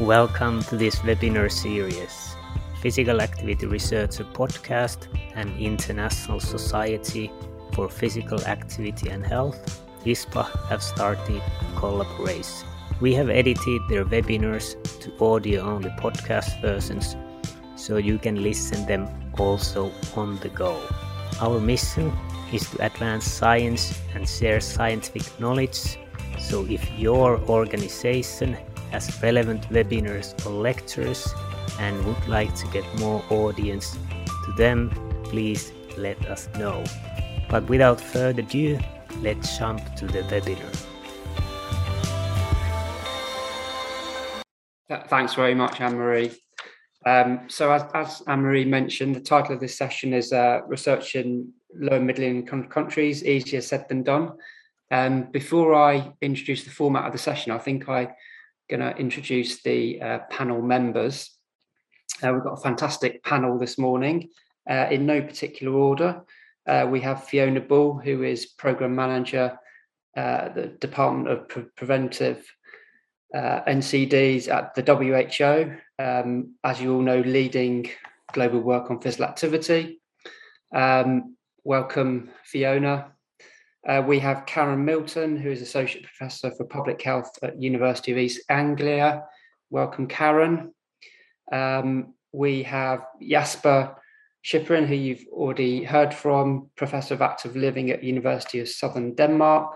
Welcome to this webinar series. Physical Activity Researcher podcast and International Society for Physical Activity and Health, ISPA, have started a collaboration. We have edited their webinars to audio only podcast versions so you can listen them also on the go. Our mission is to advance science and share scientific knowledge. So if your organization has relevant webinars or lectures and would like to get more audience to them, please let us know. But without further ado, let's jump to the webinar. Thanks very much, Anne-Marie. Um, so as, as Anne-Marie mentioned, the title of this session is uh, Research in Low and Middle Income Countries, Easier Said Than Done. Um, before I introduce the format of the session, I think I'm going to introduce the uh, panel members. Uh, we've got a fantastic panel this morning uh, in no particular order. Uh, we have Fiona Bull, who is Programme Manager uh, the Department of Pre- Preventive NCDs at the WHO, um, as you all know, leading global work on physical activity. Um, welcome, Fiona. Uh, we have Karen Milton, who is Associate Professor for Public Health at University of East Anglia. Welcome, Karen. Um, we have Jasper Schipperijn, who you've already heard from, Professor of Active Living at University of Southern Denmark.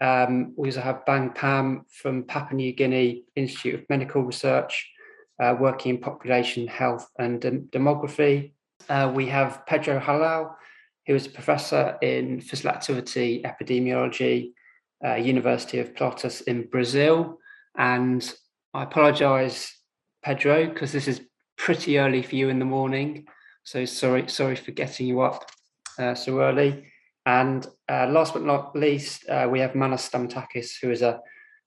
Um, we also have Bang Pam from Papua New Guinea Institute of Medical Research, uh, working in population health and dem- demography. Uh, we have Pedro Hallal, who is a professor in physical activity epidemiology, uh, University of Pelotas in Brazil. And I apologize, Pedro, because this is pretty early for you in the morning. So sorry, sorry for getting you up uh, so early. And uh, last but not least, uh, we have Manos Stamatakis, who is a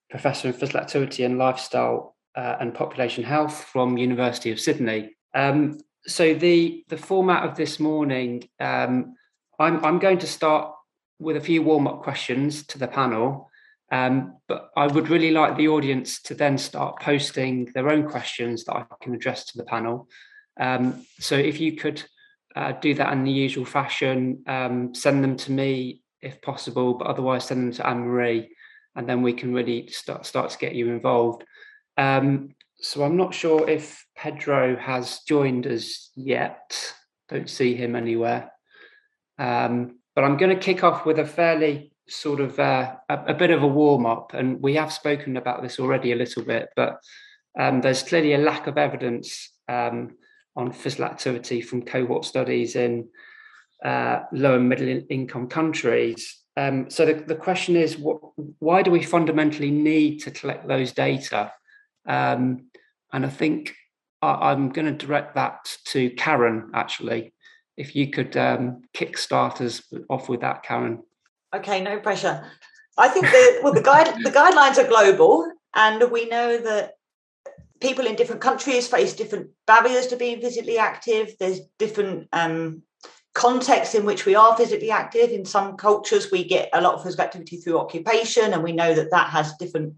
professor in physical activity and lifestyle uh, and population health from University of Sydney. Um, so the the format of this morning, um, I'm I'm going to start with a few warm up questions to the panel, um, but I would really like the audience to then start posting their own questions that I can address to the panel. Um, so if you could uh, do that in the usual fashion. Um, send them to me if possible, but otherwise send them to Anne Marie, and then we can really start start to get you involved. Um, so I'm not sure if Pedro has joined us yet. Don't see him anywhere. Um, but I'm going to kick off with a fairly sort of uh, a, a, bit of a warm up, and we have spoken about this already a little bit, but um, there's clearly a lack of evidence um, on physical activity from cohort studies in uh, low and middle income countries. Um, so the, the question is, what, why do we fundamentally need to collect those data? Um, and I think I, am going to direct that to Karen, actually. If you could um, kickstart us off with that, Karen. Okay, no pressure. I think the well, the guide the guidelines are global, and we know that people in different countries face different barriers to being physically active. There's different um, contexts in which we are physically active. In some cultures, we get a lot of physical activity through occupation, and we know that that has different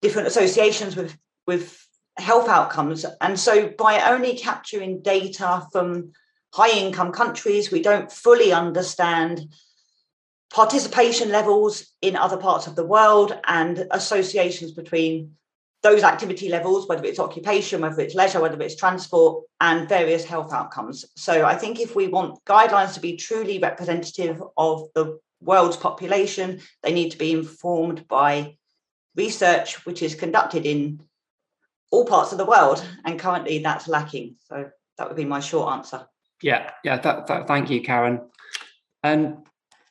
different associations with with health outcomes. And so, by only capturing data from high income countries, we don't fully understand participation levels in other parts of the world and associations between those activity levels, whether it's occupation, whether it's leisure, whether it's transport, and various health outcomes. So I think if we want guidelines to be truly representative of the world's population, they need to be informed by research which is conducted in all parts of the world. And currently that's lacking. So that would be my short answer. Yeah, yeah. Thank you, Karen. And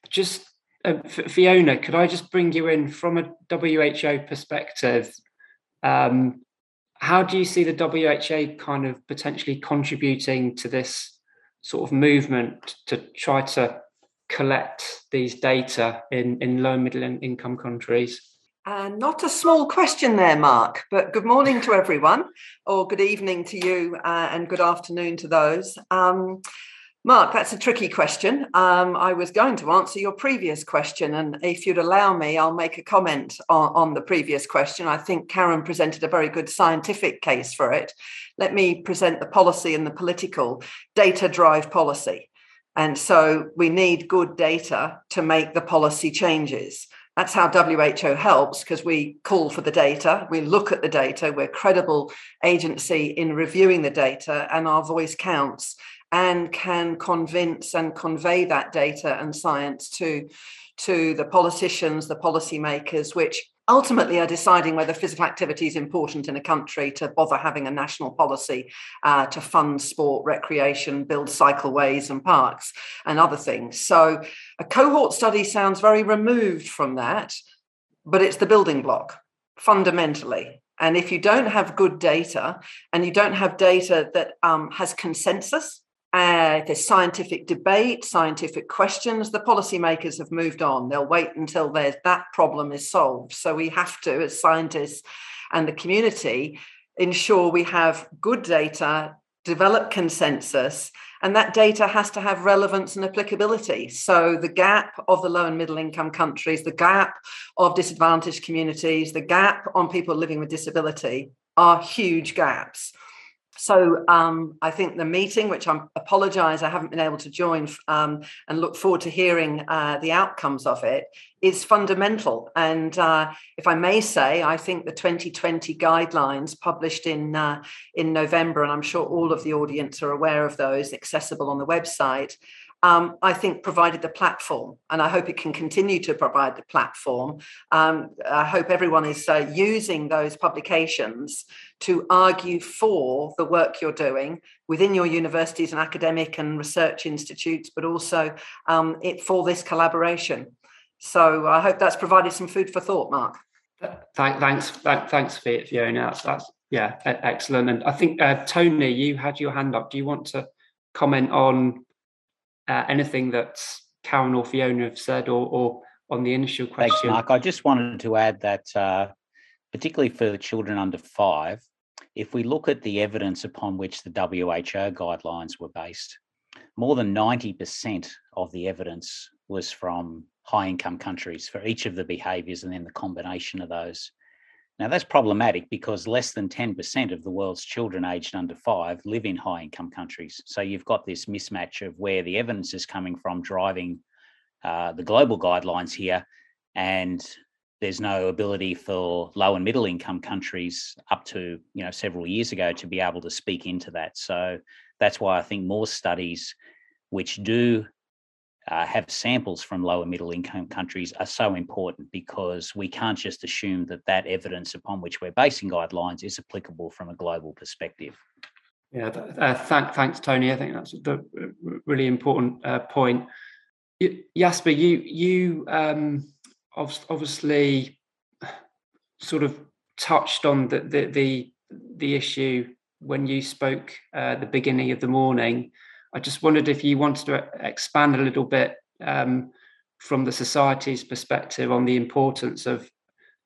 just uh, Fiona, could I just bring you in from a WHO perspective? Um, how do you see the WHO kind of potentially contributing to this sort of movement to try to collect these data in, in low and middle income countries? Uh, not a small question there, Mark, but good morning to everyone, or good evening to you, uh, and good afternoon to those. Um, Mark, that's a tricky question. Um, I was going to answer your previous question, and if you'd allow me, I'll make a comment on, on, the previous question. I think Karen presented a very good scientific case for it. Let me present the policy and the political data drive policy. And so we need good data to make the policy changes. That's how WHO helps because we call for the data, we look at the data, we're credible agency in reviewing the data, and our voice counts and can convince and convey that data and science to to the politicians, the policymakers, which ultimately are deciding whether physical activity is important in a country to bother having a national policy uh, to fund sport, recreation, build cycleways and parks and other things. So a cohort study sounds very removed from that, but it's the building block fundamentally. And if you don't have good data and you don't have data that um, has consensus, uh, there's scientific debate, scientific questions. The policymakers have moved on. They'll wait until that problem is solved. So we have to, as scientists and the community, ensure we have good data, develop consensus, and that data has to have relevance and applicability. So the gap of the low and middle income countries, the gap of disadvantaged communities, the gap on people living with disability are huge gaps. So um, I think the meeting, which I apologise I haven't been able to join, um, and look forward to hearing uh, the outcomes of it, is fundamental. And uh, if I may say, I think the 2020 guidelines published in uh, in November, and I'm sure all of the audience are aware of those, accessible on the website um, I think provided the platform, and I hope it can continue to provide the platform. Um, I hope everyone is uh, using those publications to argue for the work you're doing within your universities and academic and research institutes, but also um, it for this collaboration. So I hope that's provided some food for thought, Mark. Thanks, thanks, thanks, Fiona. That's, that's yeah, excellent. And I think uh, Tony, you had your hand up. Do you want to comment on uh, anything that Karen or Fiona have said or, or on the initial question? Thanks, Mark. I just wanted to add that, uh, particularly for the children under five, if we look at the evidence upon which the WHO guidelines were based, more than 90% of the evidence was from high income countries for each of the behaviors and then the combination of those. Now, that's problematic because less than 10% of the world's children aged under five live in high income countries. So you've got this mismatch of where the evidence is coming from driving uh, the global guidelines here. And there's no ability for low and middle income countries up to you know several years ago to be able to speak into that so that's why i think more studies which do uh, have samples from low and middle income countries are so important because we can't just assume that that evidence upon which we're basing guidelines is applicable from a global perspective. Yeah, uh, thank, thanks, Tony. I think that's a really important uh, point. Jasper, you you um, obviously sort of touched on the the the, the issue when you spoke uh, at the beginning of the morning I just wondered if you wanted to expand a little bit um, from the society's perspective on the importance of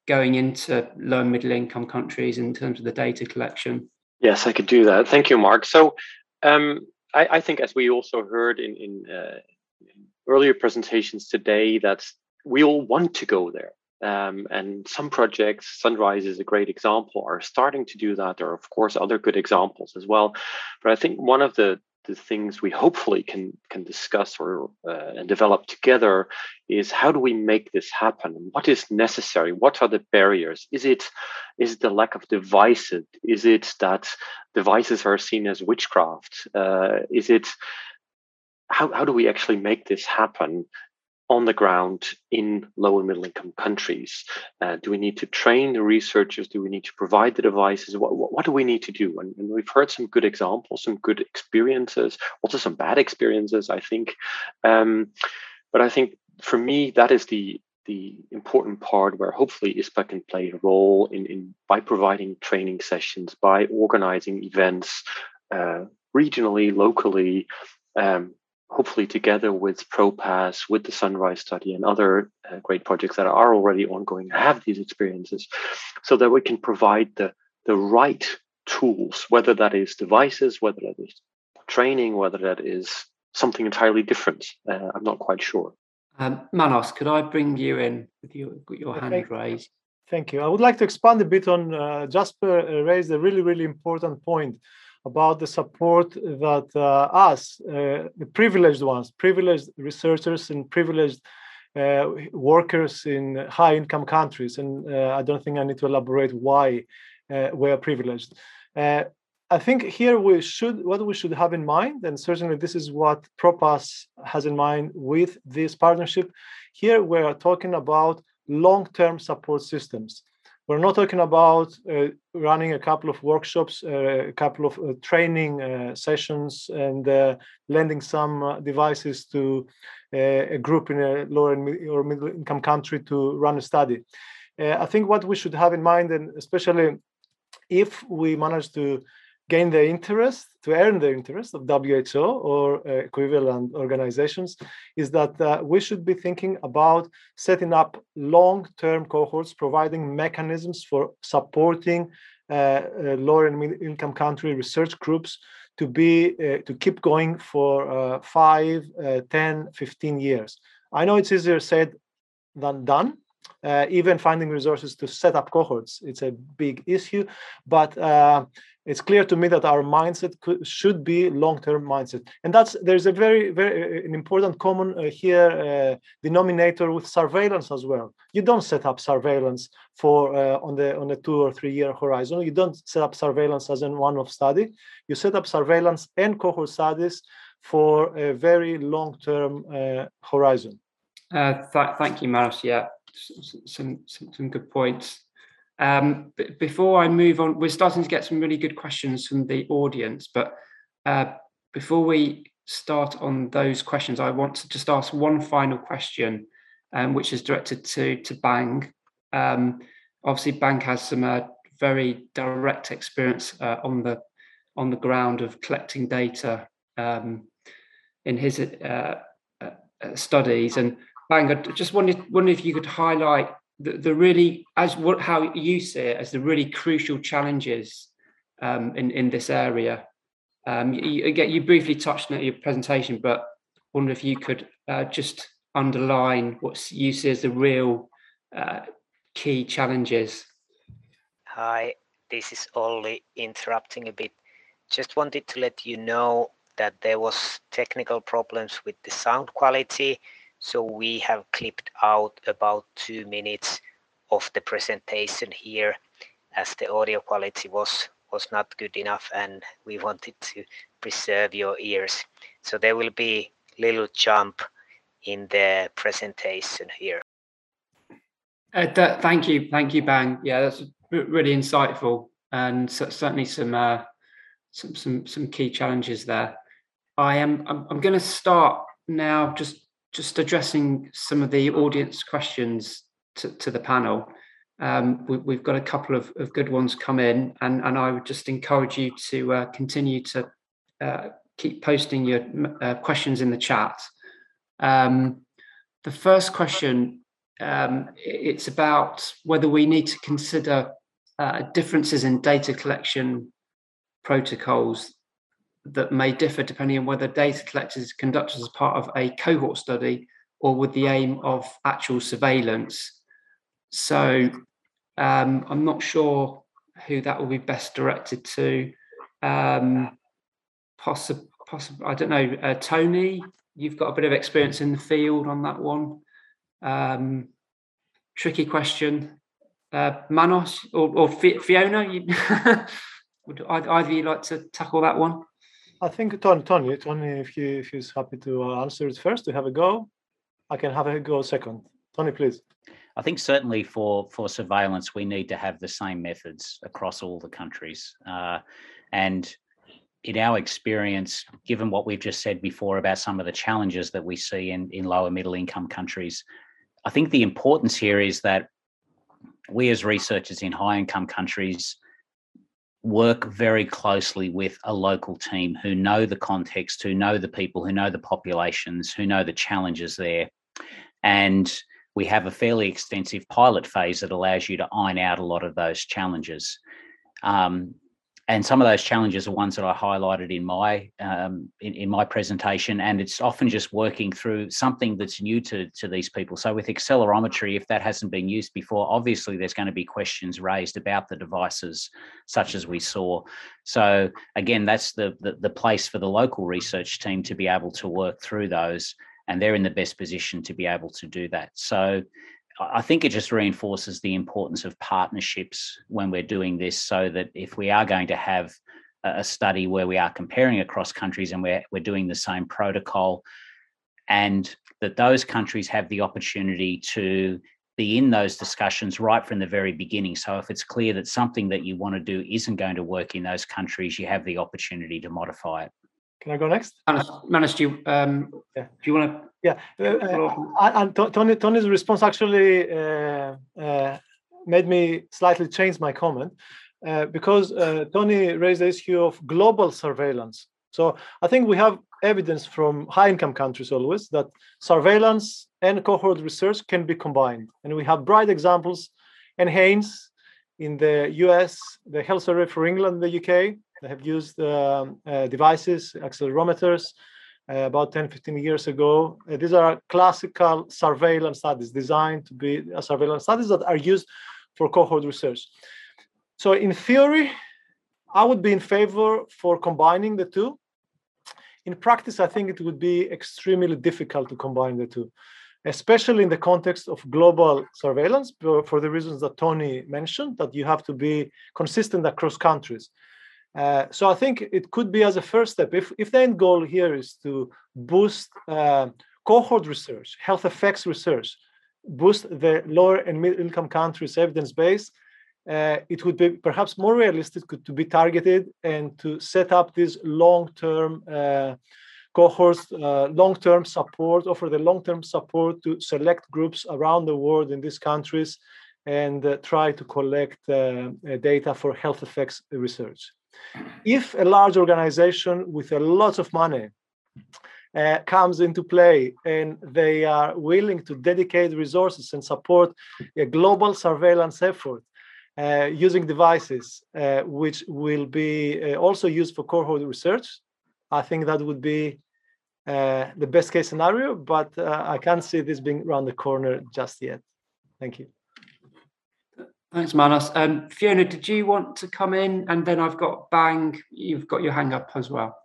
going into low and middle income countries in terms of the data collection. Yes, I could do that. Thank you, Mark. So um, I, I, think, as we also heard in, in, uh, earlier presentations today, that we all want to go there. Um, and some projects, Sunrise is a great example, are starting to do that. There are, of course, other good examples as well. But I think one of the the things we hopefully can can discuss or uh, and develop together is how do we make this happen? What is necessary? What are the barriers? Is it is it the lack of devices? Is it that devices are seen as witchcraft? Uh, is it how, how do we actually make this happen on the ground in low and middle income countries? Uh, do we need to train the researchers? Do we need to provide the devices? What, what, what do we need to do? And, and, we've heard some good examples, some good experiences, also some bad experiences, I think. Um, but I think for me, that is the the important part where hopefully ISPA can play a role in, in by providing training sessions, by organizing events uh, regionally, locally, um, hopefully together with ProPASS, with the Sunrise study, and other uh, great projects that are already ongoing, have these experiences, so that we can provide the the right tools, whether that is devices, whether that is training, whether that is something entirely different. Uh, I'm not quite sure. Um, Manos, could I bring you in with your, with your hand thank, raised? Thank you. I would like to expand a bit on uh, Jasper uh, raised a really, really important point about the support that uh, us, uh, the privileged ones, privileged researchers and privileged uh, workers in high income countries, and I don't think I need to elaborate why we are privileged. I think here we should what we should have in mind, and certainly this is what ProPASS has in mind with this partnership. Here we are talking about long-term support systems. We're not talking about uh, running a couple of workshops, uh, a couple of uh, training uh, sessions, and lending some devices to a group in a lower or middle income country to run a study. I think what we should have in mind, and especially if we manage to gain their interest, to earn the interest of WHO or uh, equivalent organizations, is that uh, we should be thinking about setting up long-term cohorts, providing mechanisms for supporting uh, uh lower and middle-income country research groups to be uh, to keep going for uh, five, 10, 15 years. I know it's easier said than done, uh, even finding resources to set up cohorts it's a big issue but uh, it's clear to me that our mindset could, should be long-term mindset. And that's there's a very very uh, an important common uh, here uh, denominator with surveillance as well. You don't set up surveillance for uh, on the on a two or three year horizon. You don't set up surveillance as in one of study. You set up surveillance and cohort studies for a very long-term horizon. Th- thank you maris yeah some, some, some good points. Um, before I move on, we're starting to get some really good questions from the audience. But uh, before we start on those questions, I want to just ask one final question, um, which is directed to to Bang. Um, obviously, Bang has some uh, very direct experience uh, on the on the ground of collecting data um, in his uh, uh, studies and Bang, I just wondered, wondered if you could highlight the, the really, as what how you see it as the really crucial challenges um, in in this area. Um, you, again, you briefly touched on it in your presentation, but wonder if you could uh, just underline what you see as the real uh, key challenges. Hi, this is Olli interrupting a bit. Just wanted to let you know that there was technical problems with the sound quality so we have clipped out about two minutes of the presentation here as the audio quality was was not good enough and we wanted to preserve your ears. So there will be little jump in the presentation here. Uh, th- thank you, thank you, Bang. Yeah, that's really insightful and certainly some, uh, some some some key challenges there. I am I'm, I'm going to start now just just addressing some of the audience questions to, to the panel. Um, we, have got a couple of, of, good ones come in, and, and I would just encourage you to uh, continue to uh, keep posting your uh, questions in the chat. Um, the first question um, it's about whether we need to consider uh, differences in data collection protocols that may differ depending on whether data collected is conducted as part of a cohort study or with the aim of actual surveillance. So um, I'm not sure who that will be best directed to. Um, possible, possible. I don't know. Uh, Tony, you've got a bit of experience in the field on that one. Um, tricky question. Uh, Manos or, or Fiona, you, would either of you like to tackle that one? I think Tony, Tony, Tony, if he if he's happy to uh, answer it first, to have a go, I can have a go second. Tony, please. I think certainly for for surveillance, we need to have the same methods across all the countries, uh, and in our experience, given what we've just said before about some of the challenges that we see in in lower middle income countries, I think the importance here is that we as researchers in high income countries work very closely with a local team who know the context, who know the people, who know the populations, who know the challenges there. And we have a fairly extensive pilot phase that allows you to iron out a lot of those challenges. Um, and some of those challenges are ones that I highlighted in my um, in, in, my presentation, and it's often just working through something that's new to to these people. So with accelerometry, if that hasn't been used before, obviously there's going to be questions raised about the devices, such as we saw. So again, that's the, the the place for the local research team to be able to work through those, and they're in the best position to be able to do that. So I think it just reinforces the importance of partnerships when we're doing this, so that if we are going to have a study where we are comparing across countries and we're, we're doing the same protocol, and that those countries have the opportunity to be in those discussions right from the very beginning. So if it's clear that something that you want to do isn't going to work in those countries, you have the opportunity to modify it. Can I go next? Manos, do you, um, yeah. do you want to? Yeah, uh, and Tony, Tony's response actually uh, uh, made me slightly change my comment uh, because uh, Tony raised the issue of global surveillance. So I think we have evidence from high-income countries always that surveillance and cohort research can be combined, and we have bright examples. NHANES in the U.S., the Health Survey for England, the UK, they have used um, uh, devices, accelerometers, uh, about 10, 15 years ago. Uh, these are classical surveillance studies designed to be surveillance studies that are used for cohort research. So in theory, I would be in favor for combining the two. In practice, I think it would be extremely difficult to combine the two, especially in the context of global surveillance for the reasons that Tony mentioned, that you have to be consistent across countries. Uh, so I think it could be as a first step. If, if the end goal here is to boost uh, cohort research, health effects research, boost the lower and middle income countries' evidence base, uh, it would be perhaps more realistic to be targeted and to set up these long-term uh, cohorts, uh, long-term support, offer the long-term support to select groups around the world in these countries and uh, try to collect data for health effects research. If a large organization with a lot of money uh, comes into play and they are willing to dedicate resources and support a global surveillance effort uh, using devices uh, which will be uh, also used for cohort research, I think that would be uh, the best case scenario, but uh, I can't see this being around the corner just yet. Thank you. Thanks, Manos. Um, Fiona, did you want to come in? And then I've got Bang, you've got your hang up as well.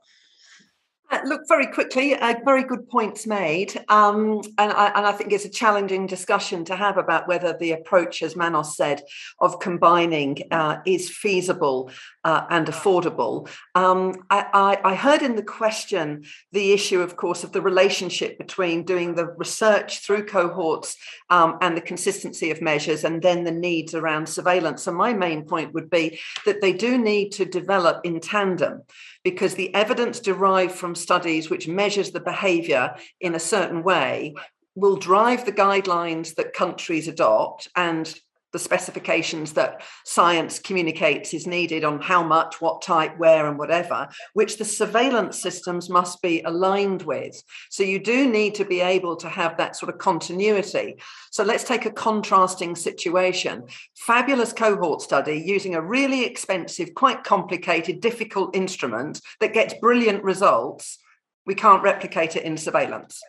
Uh, look, very quickly, uh, very good points made. Um, and, I, and, I, think it's a challenging discussion to have about whether the approach, as Manos said, of combining uh, is feasible uh, and affordable. Um, I, I, heard in the question the issue, of course, of the relationship between doing the research through cohorts um, and the consistency of measures, and then the needs around surveillance. And my main point would be that they do need to develop in tandem because the evidence derived from studies which measures the behavior in a certain way will drive the guidelines that countries adopt and the specifications that science communicates is needed on how much, what type, where, and whatever, which the surveillance systems must be aligned with. So you do need to be able to have that sort of continuity. So let's take a contrasting situation. Fabulous cohort study using a really expensive, quite complicated, difficult instrument that gets brilliant results. We can't replicate it in surveillance.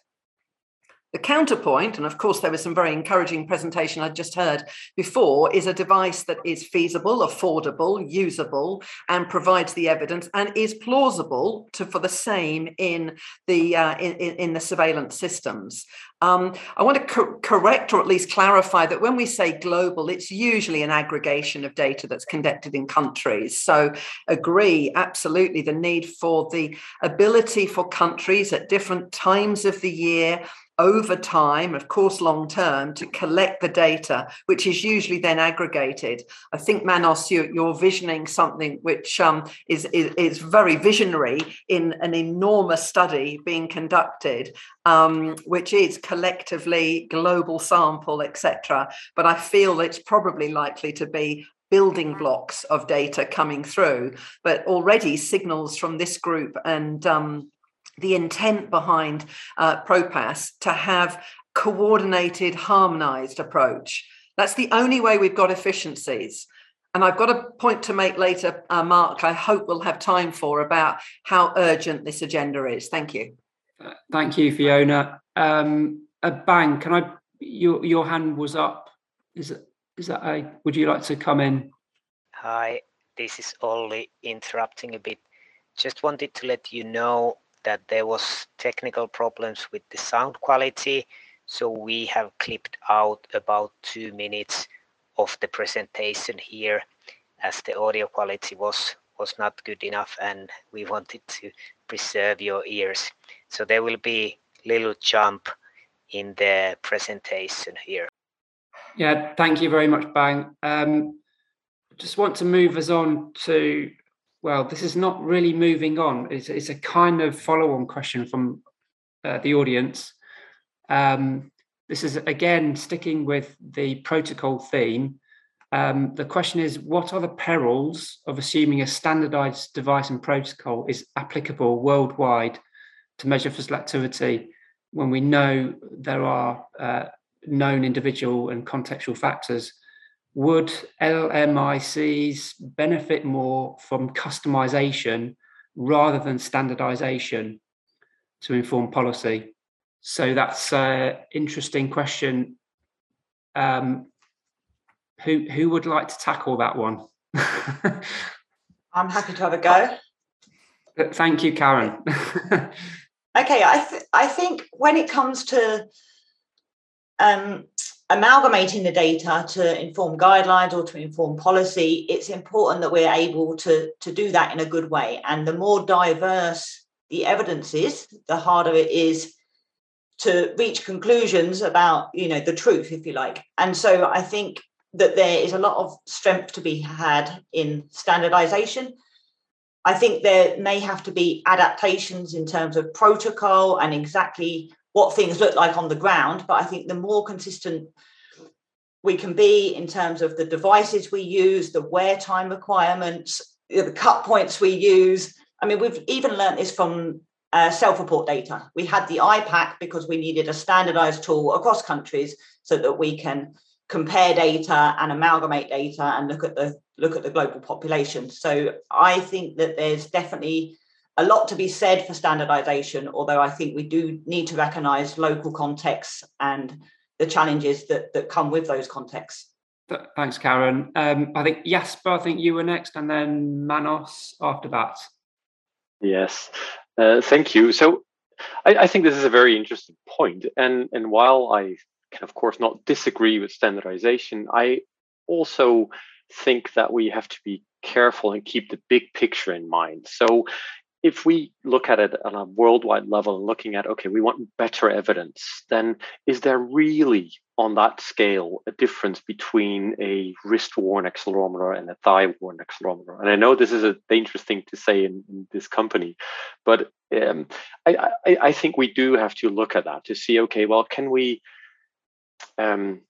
The counterpoint, and of course, there was some very encouraging presentation I'd just heard before, is a device that is feasible, affordable, usable, and provides the evidence and is plausible to, for the same in the uh, in, in the surveillance systems. Um, I want to co- correct or at least clarify that when we say global, it's usually an aggregation of data that's conducted in countries. So, agree absolutely the need for the ability for countries at different times of the year over time, of course, long term, to collect the data, which is usually then aggregated. I think, Manos, you, are visioning something which um, is, is, is, very visionary in an enormous study being conducted, um, which is collectively global sample, etc. But I feel it's probably likely to be building blocks of data coming through, but already signals from this group and um, the intent behind uh, ProPASS to have coordinated, harmonized approach. That's the only way we've got efficiencies. and I've got a point to make later, uh, Mark. I hope we'll have time for about how urgent this agenda is. Thank you. Uh, thank you, Fiona. Um, a bang. Can I? Your your hand was up. Is it? Is that a? Would you like to come in? Hi, this is Olli interrupting a bit. Just wanted to let you know that there was technical problems with the sound quality, so we have clipped out about two minutes of the presentation here as the audio quality was was not good enough and we wanted to preserve your ears. So there will be little jump in the presentation here. Yeah, thank you very much, Bang. Um, just want to move us on to, well, this is not really moving on. It's, it's a kind of follow-on question from uh, the audience. Um, this is again sticking with the protocol theme. Um, the question is, what are the perils of assuming a standardized device and protocol is applicable worldwide to measure physical activity when we know there are uh, known individual and contextual factors? Would LMICs benefit more from customization rather than standardization to inform policy? So that's an interesting question. Um, who who would like to tackle that one? I'm happy to have a go. Thank you, Karen. okay, I th- I think when it comes to um, amalgamating the data to inform guidelines or to inform policy, it's important that we're able to to do that in a good way. And the more diverse the evidence is, the harder it is to reach conclusions about you know the truth if you like and so i think that there is a lot of strength to be had in standardization i think there may have to be adaptations in terms of protocol and exactly what things look like on the ground but i think the more consistent we can be in terms of the devices we use the wear time requirements the cut points we use i mean we've even learned this from uh, self-report data. We had the IPAQ because we needed a standardized tool across countries so that we can compare data and amalgamate data and look at the look at the global population. So I think that there's definitely a lot to be said for standardization, although I think we do need to recognize local contexts and the challenges that, that come with those contexts. Thanks, Karen. Um, I think Jasper, I think you were next, and then Manos after that. Yes. Uh, thank you. So I, I, think this is a very interesting point. And, and while I can, of course, not disagree with standardization, I also think that we have to be careful and keep the big picture in mind. So if we look at it on a worldwide level and looking at okay we want better evidence then is there really on that scale a difference between a wrist worn accelerometer and a thigh worn accelerometer? And i know this is a dangerous thing to say in, in this company but um, I, I, I, think we do have to look at that to see okay well can we um,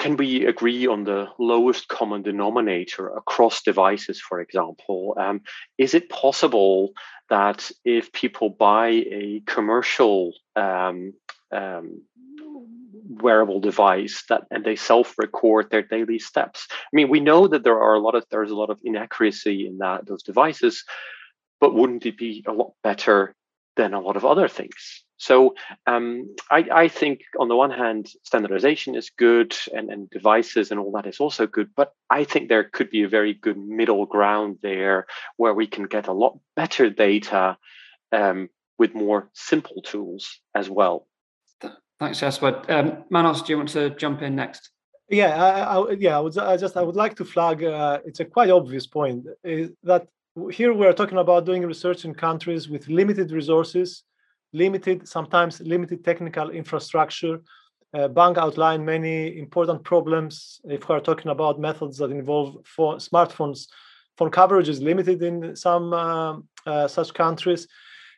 can we agree on the lowest common denominator across devices, for example? Um, is it possible that if people buy a commercial um, um, wearable device that and they self-record their daily steps? I mean, we know that there are a lot of there's a lot of inaccuracy in that those devices, but wouldn't it be a lot better than a lot of other things? So um, I, I, think on the one hand, standardization is good and, and devices and all that is also good, but I think there could be a very good middle ground there where we can get a lot better data um, with more simple tools as well. Thanks, Jasper. Um, Manos, do you want to jump in next? Yeah, I, I, yeah, I would I just I would like to flag. Uh, it's a quite obvious point is that here we are talking about doing research in countries with limited resources limited, sometimes limited technical infrastructure. Uh, Bang outlined many important problems if we're talking about methods that involve for smartphones. Phone coverage is limited in some uh, uh, such countries.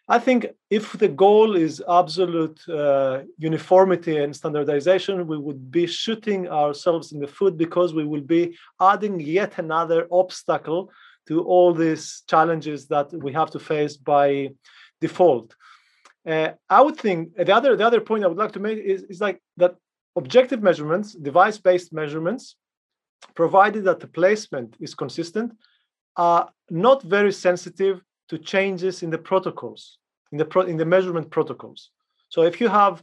I think if the goal is absolute uh, uniformity and standardization, we would be shooting ourselves in the foot because we will be adding yet another obstacle to all these challenges that we have to face by default. Uh, I would think the other the other point I would like to make is, is like that objective measurements, device-based measurements, provided that the placement is consistent, are not very sensitive to changes in the protocols, in the pro- in the measurement protocols. So if you have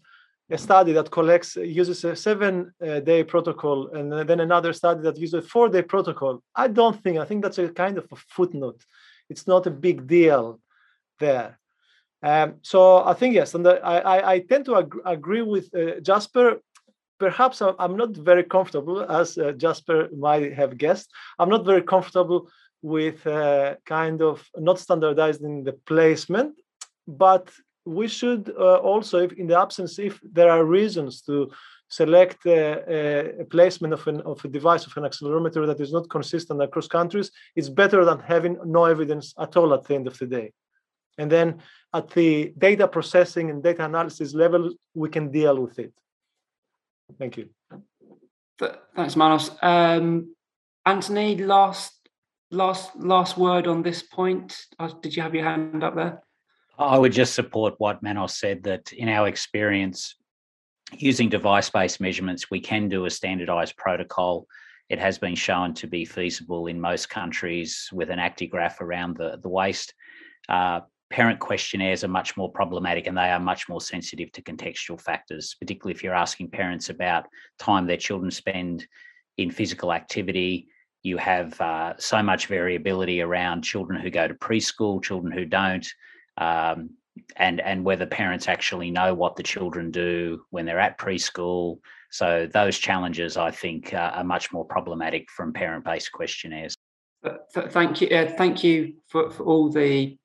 a study that collects uses a seven uh, day protocol and then another study that uses a four day protocol, I don't think I think that's a kind of a footnote. It's not a big deal there. Um, so I think yes, and the, I, I tend to ag- agree with uh, Jasper. Perhaps I'm not very comfortable, as uh, Jasper might have guessed. I'm not very comfortable with uh, kind of not standardizing the placement, but we should uh, also, if in the absence, if there are reasons to select a, a, placement of, an, of a device of an accelerometer that is not consistent across countries, it's better than having no evidence at all at the end of the day. And then at the data processing and data analysis level, we can deal with it. Thank you. Thanks, Manos. Um, Anthony, last last last word on this point. Uh, did you have your hand up there? I would just support what Manos said that in our experience, using device based measurements, we can do a standardized protocol. It has been shown to be feasible in most countries with an ActiGraph around the, the waist. Uh, parent questionnaires are much more problematic and they are much more sensitive to contextual factors, particularly if you're asking parents about time their children spend in physical activity. You have uh, so much variability around children who go to preschool, children who don't, um, and and whether parents actually know what the children do when they're at preschool. So those challenges, I think, uh, are much more problematic from parent-based questionnaires. Thank you, uh, thank you for, for all the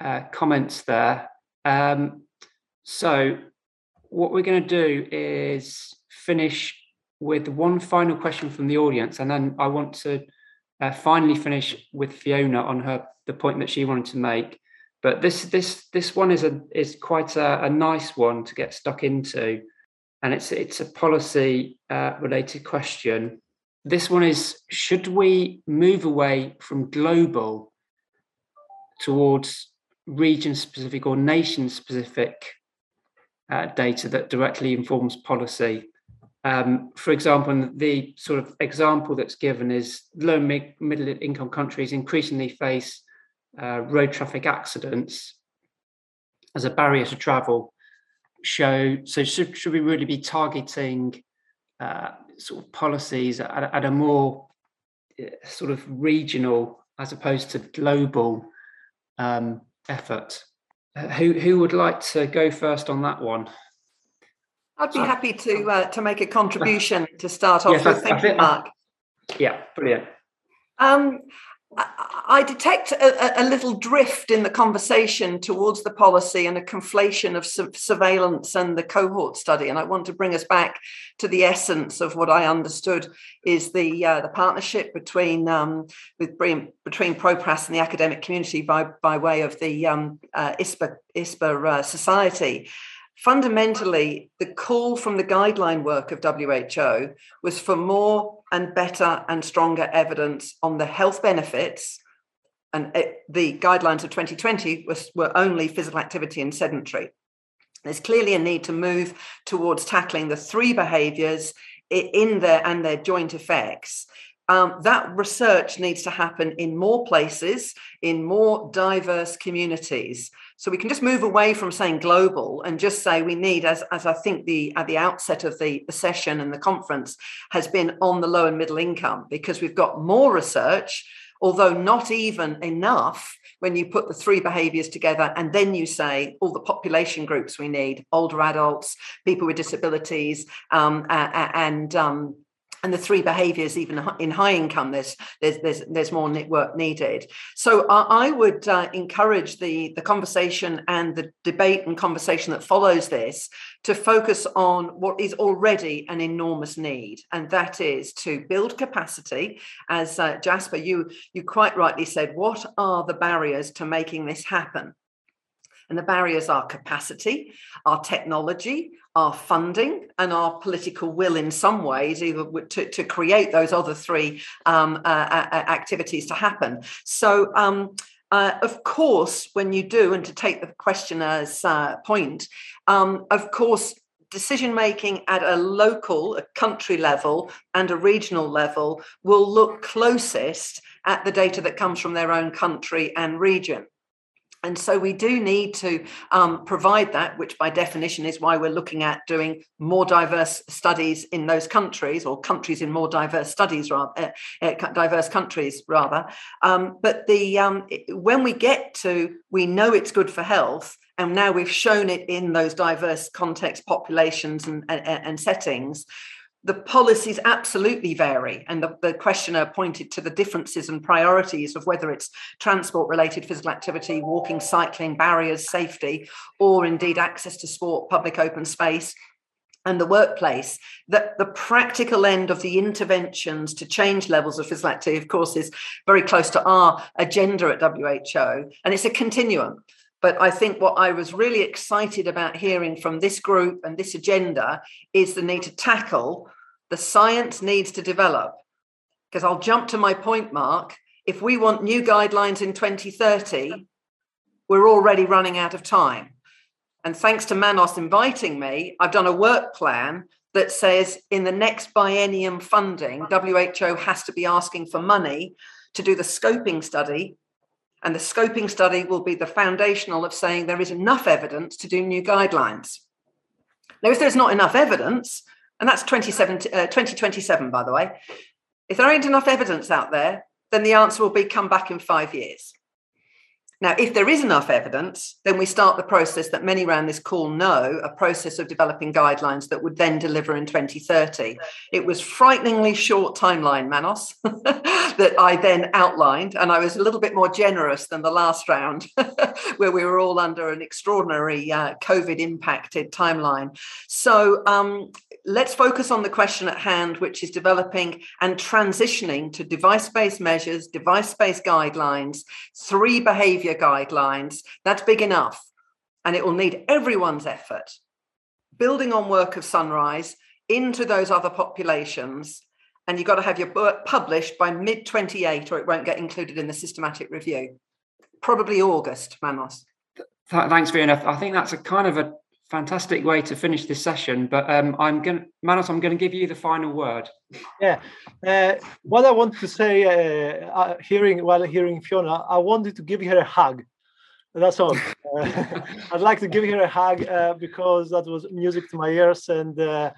uh, comments there. Um, so, what we're going to do is finish with one final question from the audience, and then I want to uh, finally finish with Fiona on her the point that she wanted to make. But this this this one is a is quite a, a nice one to get stuck into, and it's it's a policy uh, related question. This one is: Should we move away from global towards region specific or nation specific uh, data that directly informs policy. Um, for example, the sort of example that's given is low middle income countries increasingly face uh, road traffic accidents as a barrier to travel. Show so should, should we really be targeting uh, sort of policies at, at a more uh, sort of regional as opposed to global um, effort. Uh, who who would like to go first on that one? I'd be happy to uh, to make a contribution to start off yes, with. Thank you, Mark. Yeah, brilliant. Um, I detect a, a, little drift in the conversation towards the policy and a conflation of su- surveillance and the cohort study. And I want to bring us back to the essence of what I understood is the uh, the partnership between um, with between ProPASS and the academic community by by way of the um, uh, ISPA ISPA uh, society fundamentally, the call from the guideline work of WHO was for more and better and stronger evidence on the health benefits. And it, the guidelines of 2020 was, were only physical activity and sedentary. There's clearly a need to move towards tackling the three behaviors in there and their joint effects. Um, that research needs to happen in more places, in more diverse communities. So we can just move away from saying global and just say we need, as, as I think the at the outset of the, the session and the conference has been on the low and middle income, because we've got more research, although not even enough when you put the three behaviors together and then you say all the population groups we need older adults people with disabilities um, and um, and the three behaviors even in high income there's there's there's, there's more work needed. So uh, i would uh, encourage the the conversation and the debate and conversation that follows this to focus on what is already an enormous need and that is to build capacity. As uh, jasper you you quite rightly said what are the barriers to making this happen? And the barriers are capacity, our technology, our funding, and our political will in some ways, either to, to create those other three um, uh, activities to happen. So, um, uh, of course, when you do, and to take the questioner's uh, point, um, of course, decision making at a local, a country level, and a regional level will look closest at the data that comes from their own country and region. And so we do need to um, provide that, which by definition is why we're looking at doing more diverse studies in those countries, or countries in more diverse studies, rather uh, uh, diverse countries rather. Um, but the um, when we get to, we know it's good for health, and now we've shown it in those diverse context populations and, and, and settings the policies absolutely vary. And the, the, questioner pointed to the differences and priorities of whether it's transport related physical activity, walking, cycling, barriers, safety, or indeed access to sport, public open space. And the workplace, that the practical end of the interventions to change levels of physical activity, of course, is very close to our agenda at WHO. And it's a continuum. But I think what I was really excited about hearing from this group and this agenda is the need to tackle the science needs to develop. Because I'll jump to my point, Mark. If we want new guidelines in 2030, we're already running out of time. And thanks to Manos inviting me, I've done a work plan that says in the next biennium funding, WHO has to be asking for money to do the scoping study. And the scoping study will be the foundational of saying there is enough evidence to do new guidelines. Now, if there's not enough evidence, and that's 2027, uh, by the way. If there ain't enough evidence out there, then the answer will be come back in five years. Now, if there is enough evidence, then we start the process that many around this call know a process of developing guidelines that would then deliver in 2030. It was frighteningly short timeline, Manos, that I then outlined, and I was a little bit more generous than the last round, where we were all under an extraordinary uh, COVID impacted timeline. So um, let's focus on the question at hand, which is developing and transitioning to device based measures, device based guidelines, three behavior guidelines. That's big enough. And it will need everyone's effort, building on work of Sunrise into those other populations. And you've got to have your book published by mid 28, or it won't get included in the systematic review. Probably August, Manos. Thanks, Fiona. I think that's a kind of a fantastic way to finish this session. But um, I'm going, to Manos, I'm going to give you the final word. Yeah, uh, what I want to say, uh, uh, hearing while hearing Fiona, I wanted to give her a hug. That's all. Uh, I'd like to give her a hug uh, because that was music to my ears, and uh,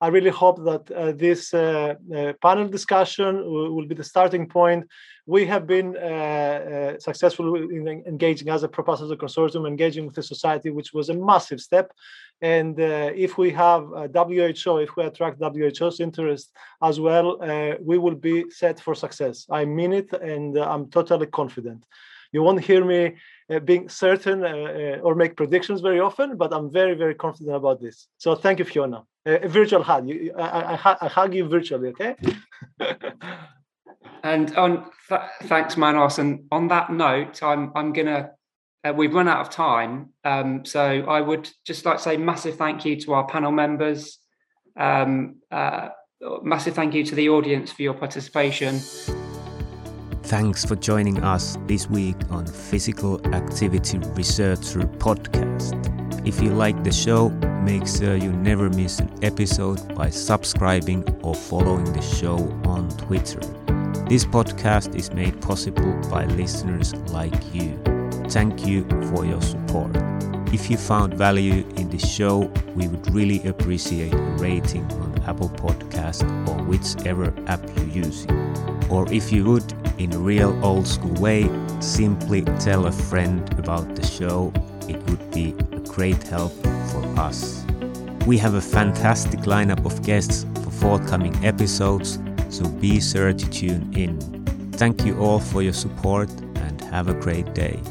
I really hope that this panel discussion will, will be the starting point we have been uh, uh, successful in engaging as a ProPASS consortium, engaging with the society, which was a massive step. And uh, if we have WHO, if we attract WHO's interest as well, uh, we will be set for success. I mean it, and uh, I'm totally confident. You won't hear me uh, being certain or make predictions very often, but I'm very, very confident about this. So thank you, Fiona. a virtual hug. I, I, I hug you virtually, okay? And on th- thanks, Manos. And on that note, I'm I'm gonna. Uh, we've run out of time, um, so I would just like to say massive thank you to our panel members. Um, uh, massive thank you to the audience for your participation. Thanks for joining us this week on Physical Activity Researcher podcast. If you like the show, make sure you never miss an episode by subscribing or following the show on Twitter. This podcast is made possible by listeners like you. Thank you for your support. If you found value in the show, we would really appreciate a rating on Apple Podcast or whichever app you use. Or if you would, in a real old school way, simply tell a friend about the show. It would be a great help for us. We have a fantastic lineup of guests for forthcoming episodes so be sure to tune in. Thank you all for your support and have a great day.